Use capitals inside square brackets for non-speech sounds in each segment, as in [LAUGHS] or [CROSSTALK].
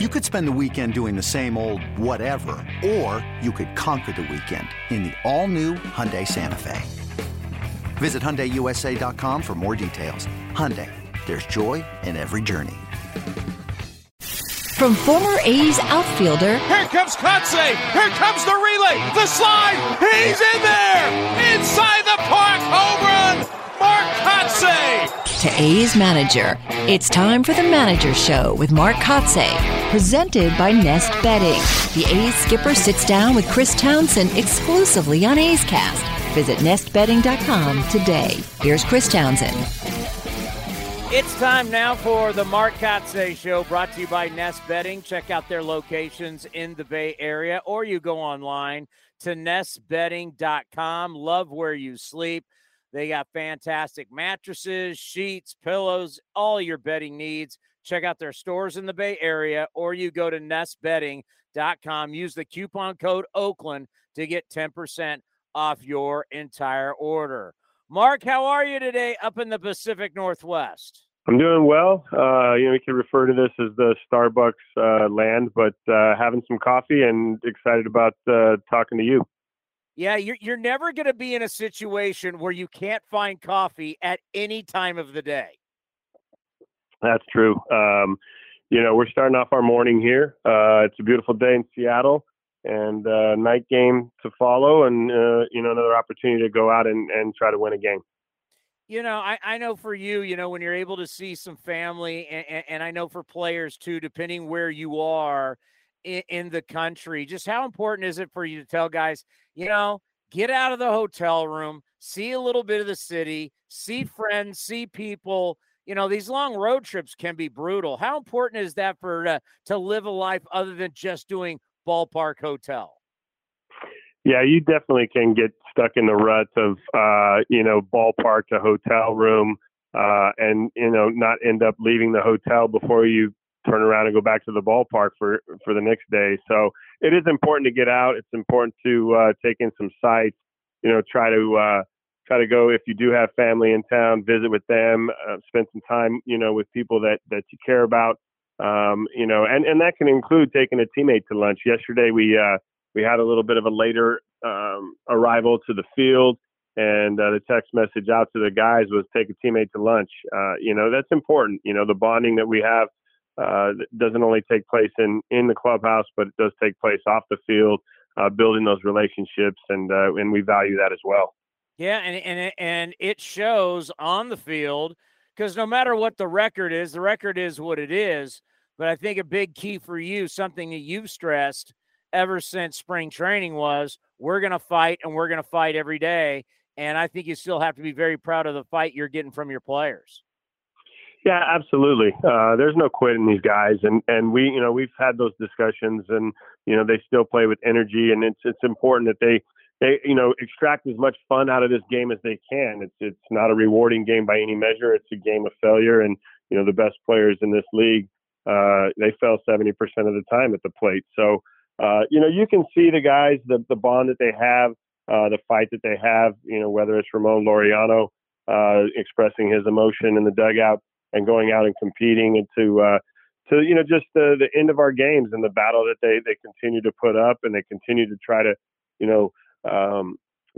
You could spend the weekend doing the same old whatever, or you could conquer the weekend in the all-new Hyundai Santa Fe. Visit HyundaiUSA.com for more details. Hyundai, there's joy in every journey. From former A's outfielder... Here comes Kotsay! Here comes the relay! The slide! He's in there! Inside the park! Home run! Mark Kotsay! To A's manager. It's time for the Manager Show with Mark Kotsay, presented by Nest Bedding. The A's skipper sits down with Chris Townsend exclusively on A's Cast. Visit nestbedding.com today. Here's Chris Townsend. It's time now for the Mark Kotsay Show, brought to you by Nest Bedding. Check out their locations in the Bay Area, or you go online to nestbedding.com. Love where you sleep. They got fantastic mattresses, sheets, pillows, all your bedding needs. Check out their stores in the Bay Area or you go to nestbedding.com. Use the coupon code Oakland to get 10% off your entire order. Mark, how are you today up in the Pacific Northwest? I'm doing well. Uh, you know, we can refer to this as the Starbucks uh, land, but uh, having some coffee and excited about uh, talking to you. Yeah, you're you're never going to be in a situation where you can't find coffee at any time of the day. That's true. Um, you know, we're starting off our morning here. Uh, it's a beautiful day in Seattle, and uh, night game to follow, and uh, you know, another opportunity to go out and, and try to win a game. You know, I, I know for you, you know, when you're able to see some family, and, and I know for players too, depending where you are in, in the country, just how important is it for you to tell guys, you know, get out of the hotel room, see a little bit of the city, see friends, see people. You know, these long road trips can be brutal. How important is that for uh, to live a life other than just doing ballpark hotel? Yeah, you definitely can get stuck in the rut of uh, you know ballpark to hotel room, uh, and you know not end up leaving the hotel before you turn around and go back to the ballpark for for the next day. So it is important to get out. It's important to uh, take in some sights. You know, try to uh, try to go if you do have family in town, visit with them, uh, spend some time. You know, with people that that you care about. Um, you know, and and that can include taking a teammate to lunch. Yesterday we uh, we had a little bit of a later um, arrival to the field. And uh, the text message out to the guys was take a teammate to lunch. Uh, you know, that's important. You know, the bonding that we have uh, doesn't only take place in in the clubhouse, but it does take place off the field, uh, building those relationships, and uh, and we value that as well. Yeah, and and and it shows on the field because no matter what the record is, the record is what it is. But I think a big key for you, something that you've stressed ever since spring training was we're going to fight and we're going to fight every day. And I think you still have to be very proud of the fight you're getting from your players. Yeah, absolutely. Uh, there's no quitting these guys, and and we, you know, we've had those discussions, and you know, they still play with energy, and it's it's important that they they you know extract as much fun out of this game as they can. It's it's not a rewarding game by any measure. It's a game of failure, and you know, the best players in this league, uh, they fail 70% of the time at the plate. So, uh, you know, you can see the guys, the the bond that they have, uh, the fight that they have. You know, whether it's Ramon Laureano uh, expressing his emotion in the dugout and going out and competing and to uh, to you know just the the end of our games and the battle that they they continue to put up and they continue to try to you know um,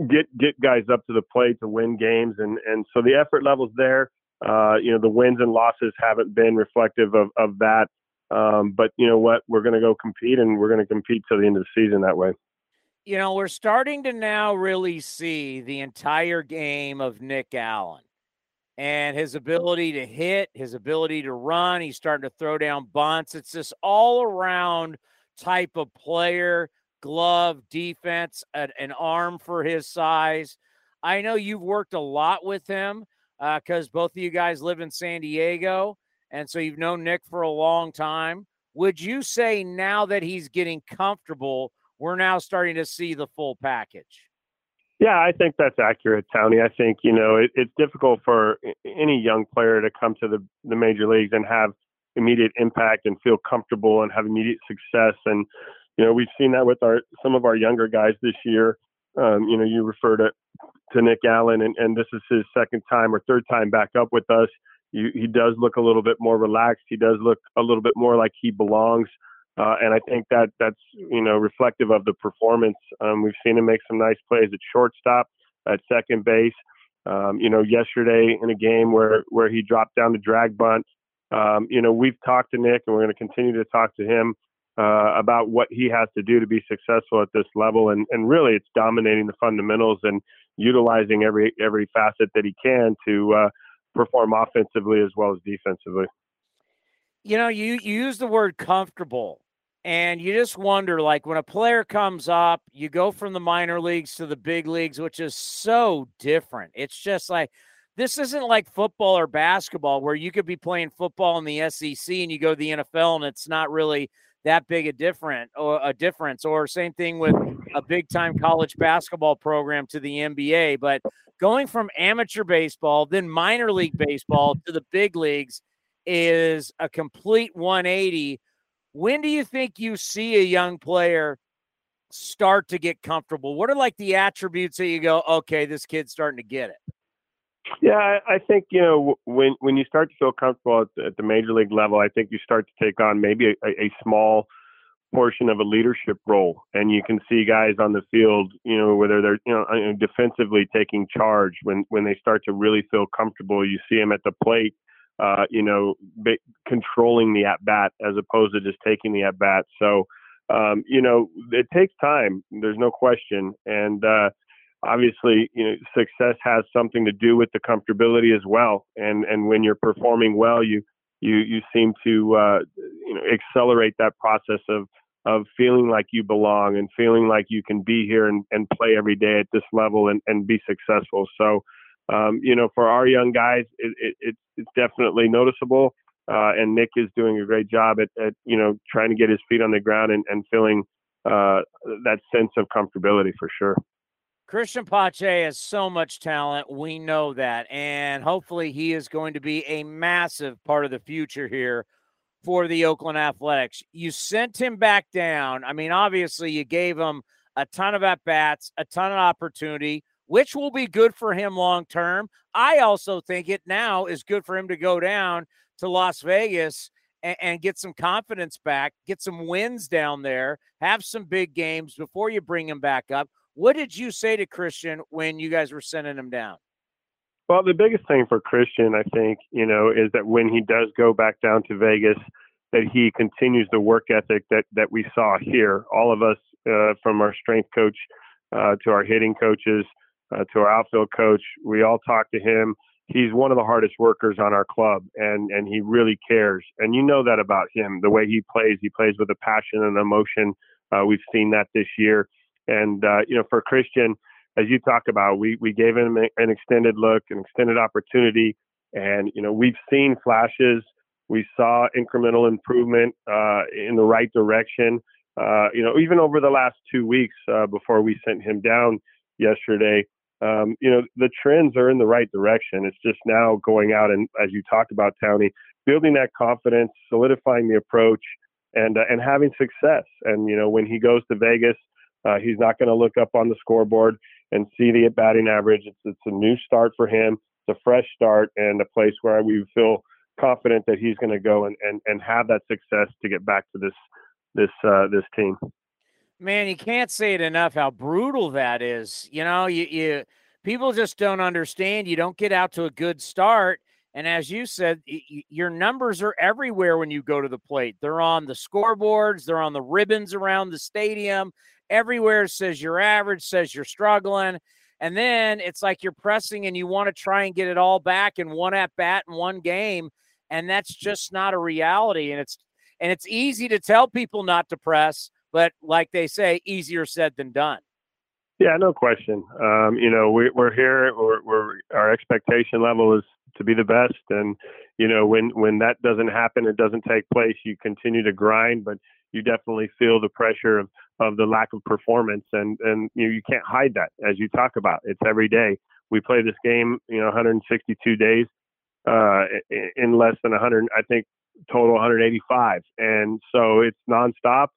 get get guys up to the plate to win games and and so the effort levels there. Uh, you know the wins and losses haven't been reflective of of that. Um, but you know what? We're going to go compete, and we're going to compete till the end of the season that way. You know, we're starting to now really see the entire game of Nick Allen and his ability to hit, his ability to run. He's starting to throw down bunts. It's this all around type of player, glove, defense, an, an, arm for his size. I know you've worked a lot with him because uh, both of you guys live in San Diego. And so you've known Nick for a long time. Would you say now that he's getting comfortable, we're now starting to see the full package? Yeah, I think that's accurate, Tony. I think you know it, it's difficult for any young player to come to the the major leagues and have immediate impact and feel comfortable and have immediate success. And you know we've seen that with our some of our younger guys this year. Um, you know, you refer to to Nick Allen, and, and this is his second time or third time back up with us. you, he does look a little bit more relaxed. He does look a little bit more like he belongs. Uh, and I think that that's you know reflective of the performance. Um, we've seen him make some nice plays at shortstop, at second base. Um, you know, yesterday in a game where where he dropped down to drag bunt. Um, you know, we've talked to Nick, and we're going to continue to talk to him uh, about what he has to do to be successful at this level. And and really, it's dominating the fundamentals and utilizing every every facet that he can to uh, perform offensively as well as defensively. You know, you, you use the word comfortable, and you just wonder like when a player comes up, you go from the minor leagues to the big leagues, which is so different. It's just like this isn't like football or basketball where you could be playing football in the SEC and you go to the NFL and it's not really that big a different or a difference or same thing with a big time college basketball program to the NBA but going from amateur baseball then minor league baseball to the big leagues is a complete 180 when do you think you see a young player start to get comfortable what are like the attributes that you go okay this kid's starting to get it yeah, I, think you know when when you start to feel comfortable at the, at the major league level, I think you start to take on maybe a, a small portion of a leadership role, and you can see guys on the field, you know, whether they're you know uh, defensively taking charge when when they start to really feel comfortable. You see them at the plate, uh, you know, controlling the at bat as opposed to just taking the at bat. So, um, you know, it takes time. There's no question, and uh, obviously, you know, success has something to do with the comfortability as well. And and when you're performing well, you you you seem to uh, you know accelerate that process of of feeling like you belong and feeling like you can be here and, and play every day at this level and, and be successful. So, um, you know, for our young guys, it, it, it's, it's definitely noticeable. Uh, and Nick is doing a great job at, at, you know, trying to get his feet on the ground and, and feeling uh, that sense of comfortability for sure. Christian Pache has so much talent. We know that. And hopefully, he is going to be a massive part of the future here for the Oakland Athletics. You sent him back down. I mean, obviously, you gave him a ton of at bats, a ton of opportunity, which will be good for him long term. I also think it now is good for him to go down to Las Vegas and, and, get some confidence back, get some wins down there, have some big games before you bring him back up. What did you say to Christian when you guys were sending him down? Well, the biggest thing for Christian, I think, you know, is that when he does go back down to Vegas, that he continues the work ethic that that we saw here. All of us, uh, from our strength coach uh, to our hitting coaches uh, to our outfield coach, we all talk to him. He's one of the hardest workers on our club, and and he really cares. And you know that about him. The way he plays, he plays with a passion and emotion. Uh, we've seen that this year. And uh, you know, for Christian, as you talk about, we we gave him an extended look, an extended opportunity, and you know, we've seen flashes. We saw incremental improvement uh, in the right direction. Uh, you know, even over the last two weeks uh, before we sent him down yesterday, um, you know, the trends are in the right direction. It's just now going out and, as you talked about, Tony, building that confidence, solidifying the approach, and uh, and having success. And you know, when he goes to Vegas, uh, he's not going to look up on the scoreboard and see the batting average. It's, it's a new start for him. It's a fresh start and a place where we feel confident that he's going to go and, and, and have that success to get back to this this uh, this team. Man, you can't say it enough how brutal that is. You know, you, you people just don't understand. You don't get out to a good start. And as you said, your numbers are everywhere when you go to the plate. They're on the scoreboards, they're on the ribbons around the stadium everywhere says you're average, says you're struggling. And then it's like you're pressing and you want to try and get it all back in one at bat in one game. And that's just not a reality. And it's and it's easy to tell people not to press, but like they say, easier said than done. Yeah, no question. Um, you know, we, are here. We're, we're, our expectation level is to be the best, and you know, when when that doesn't happen, it doesn't take place. You continue to grind, but you definitely feel the pressure of of the lack of performance, and and you know, you can't hide that as you talk about. It's every day. We play this game, you know, 162 days uh, in less than 100. I think total 185, and so it's nonstop.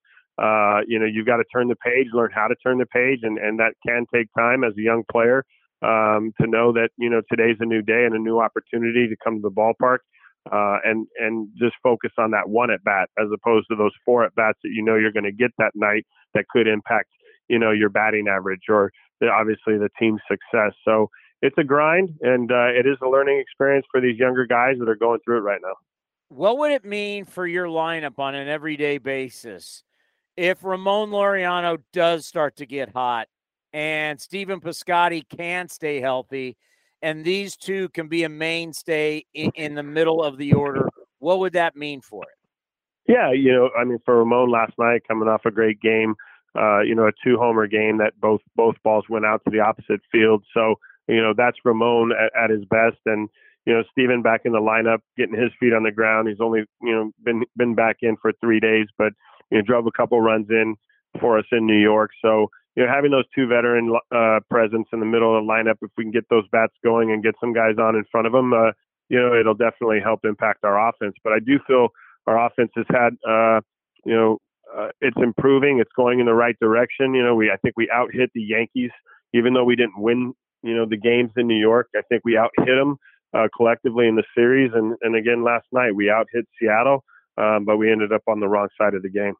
Uh, you know, you've got to turn the page, learn how to turn the page, and and that can take time as a young player. um, to know that you know today's a new day and a new opportunity to come to the ballpark uh, and and just focus on that one at bat as opposed to those four at bats that you know you're going to get that night that could impact you know your batting average or the, obviously the team's success. So it's a grind and uh, it is a learning experience for these younger guys that are going through it right now. What would it mean for your lineup on an everyday basis if Ramon Laureano does start to get hot and Stephen Piscotty can stay healthy, and these two can be a mainstay in, in, the middle of the order, what would that mean for it? Yeah, you know, I mean, for Ramon last night, coming off a great game, uh, you know, a two-homer game that both both balls went out to the opposite field. So, you know, that's Ramon at, at his best, and you know, Stephen back in the lineup, getting his feet on the ground. He's only, you know, been been back in for three days, but you know, drove a couple runs in for us in New York. So, you know, having those two veteran uh, presence in the middle of the lineup, if we can get those bats going and get some guys on in front of them, uh, you know, it'll definitely help impact our offense. But I do feel our offense has had, uh, you know, uh, it's improving. It's going in the right direction. You know, we I think we out hit the Yankees, even though we didn't win, you know, the games in New York. I think we out hit them uh, collectively in the series. And and again last night we out hit Seattle, um, but we ended up on the wrong side of the game.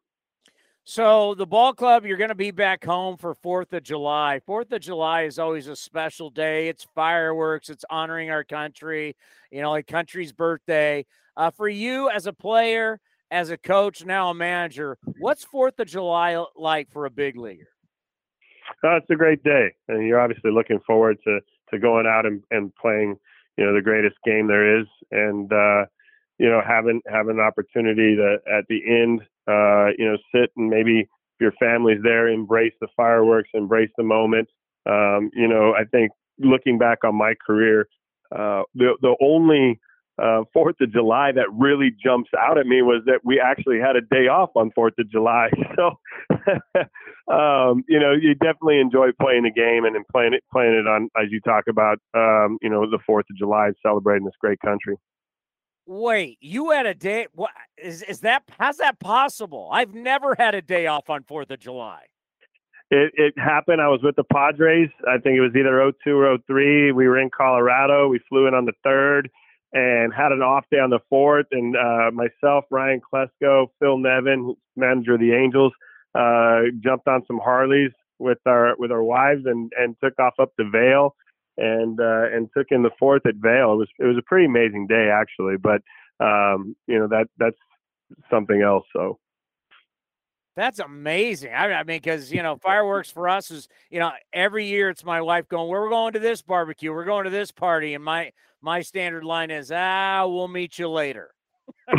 So the ball club, you're going to be back home for Fourth of July. Fourth of July is always a special day. It's fireworks. It's honoring our country. You know, like country's birthday. Uh, for you as a player, as a coach, now a manager, what's Fourth of July like for a big leaguer? Uh, it's a great day, and you're obviously looking forward to to going out and, and playing, you know, the greatest game there is, and uh, you know, having having an opportunity to at the end uh, you know, sit and maybe your family's there, embrace the fireworks, embrace the moment. Um, you know, I think looking back on my career, uh, the the only uh, Fourth of July that really jumps out at me was that we actually had a day off on Fourth of July. [LAUGHS] So, um, you know, you definitely enjoy playing the game and, and playing it, playing it on as you talk about, um, you know, the Fourth of July, celebrating this great country. Wait, you had a day? What is is that? How's that possible? I've never had a day off on Fourth of July. It, it happened. I was with the Padres. I think it was either 02 or 03. We were in Colorado. We flew in on the third and had an off day on the fourth. And uh, myself, Ryan Klesko, Phil Nevin, manager of the Angels, uh, jumped on some Harleys with our with our wives and and took off up the Vail and uh, and took in the fourth at Vail. It was it was a pretty amazing day actually, but um, you know that that's something else. So that's amazing. I, I mean, because you know, fireworks for us is you know every year it's my wife going, "We're going to this barbecue. We're going to this party," and my my standard line is, "Ah, we'll meet you later." [LAUGHS]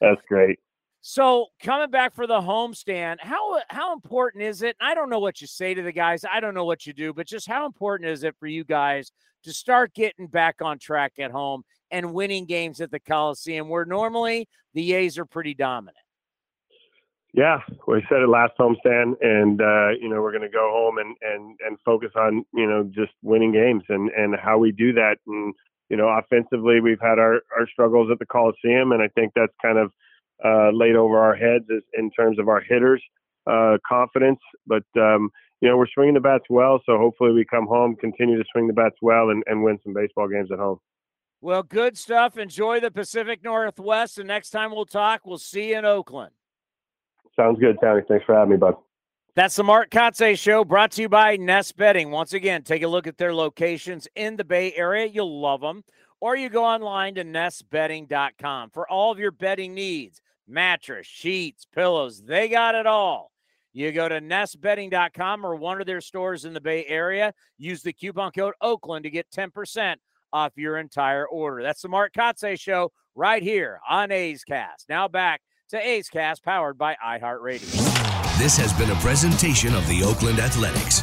that's great. So coming back for the homestand, how how important is it? I don't know what you say to the guys. I don't know what you do, but just how important is it for you guys to start getting back on track at home and winning games at the Coliseum, where normally the A's are pretty dominant? Yeah, we said it last homestand, and uh, you know we're going to go home and and and focus on you know just winning games and and how we do that. And you know offensively, we've had our our struggles at the Coliseum, and I think that's kind of uh, laid over our heads in terms of our hitters' uh, confidence. But um, you know, we're swinging the bats well, so hopefully we come home, continue to swing the bats well, and, and win some baseball games at home. Well, good stuff. Enjoy the Pacific Northwest, and next time we'll talk, we'll see you in Oakland. Sounds good, Tony. Thanks for having me, bud. That's the Mark Kotsay Show brought to you by Nest Bedding. Once again, take a look at their locations in the Bay Area. You'll love them. Or you go online to nestbedding.com for all of your bedding needs mattress, sheets, pillows. They got it all. You go to nestbedding.com or one of their stores in the Bay Area. Use the coupon code Oakland to get 10% off your entire order. That's the Mark Kotsay Show right here on A's Cast. Now back to A's Cast powered by iHeartRadio. This has been a presentation of the Oakland Athletics.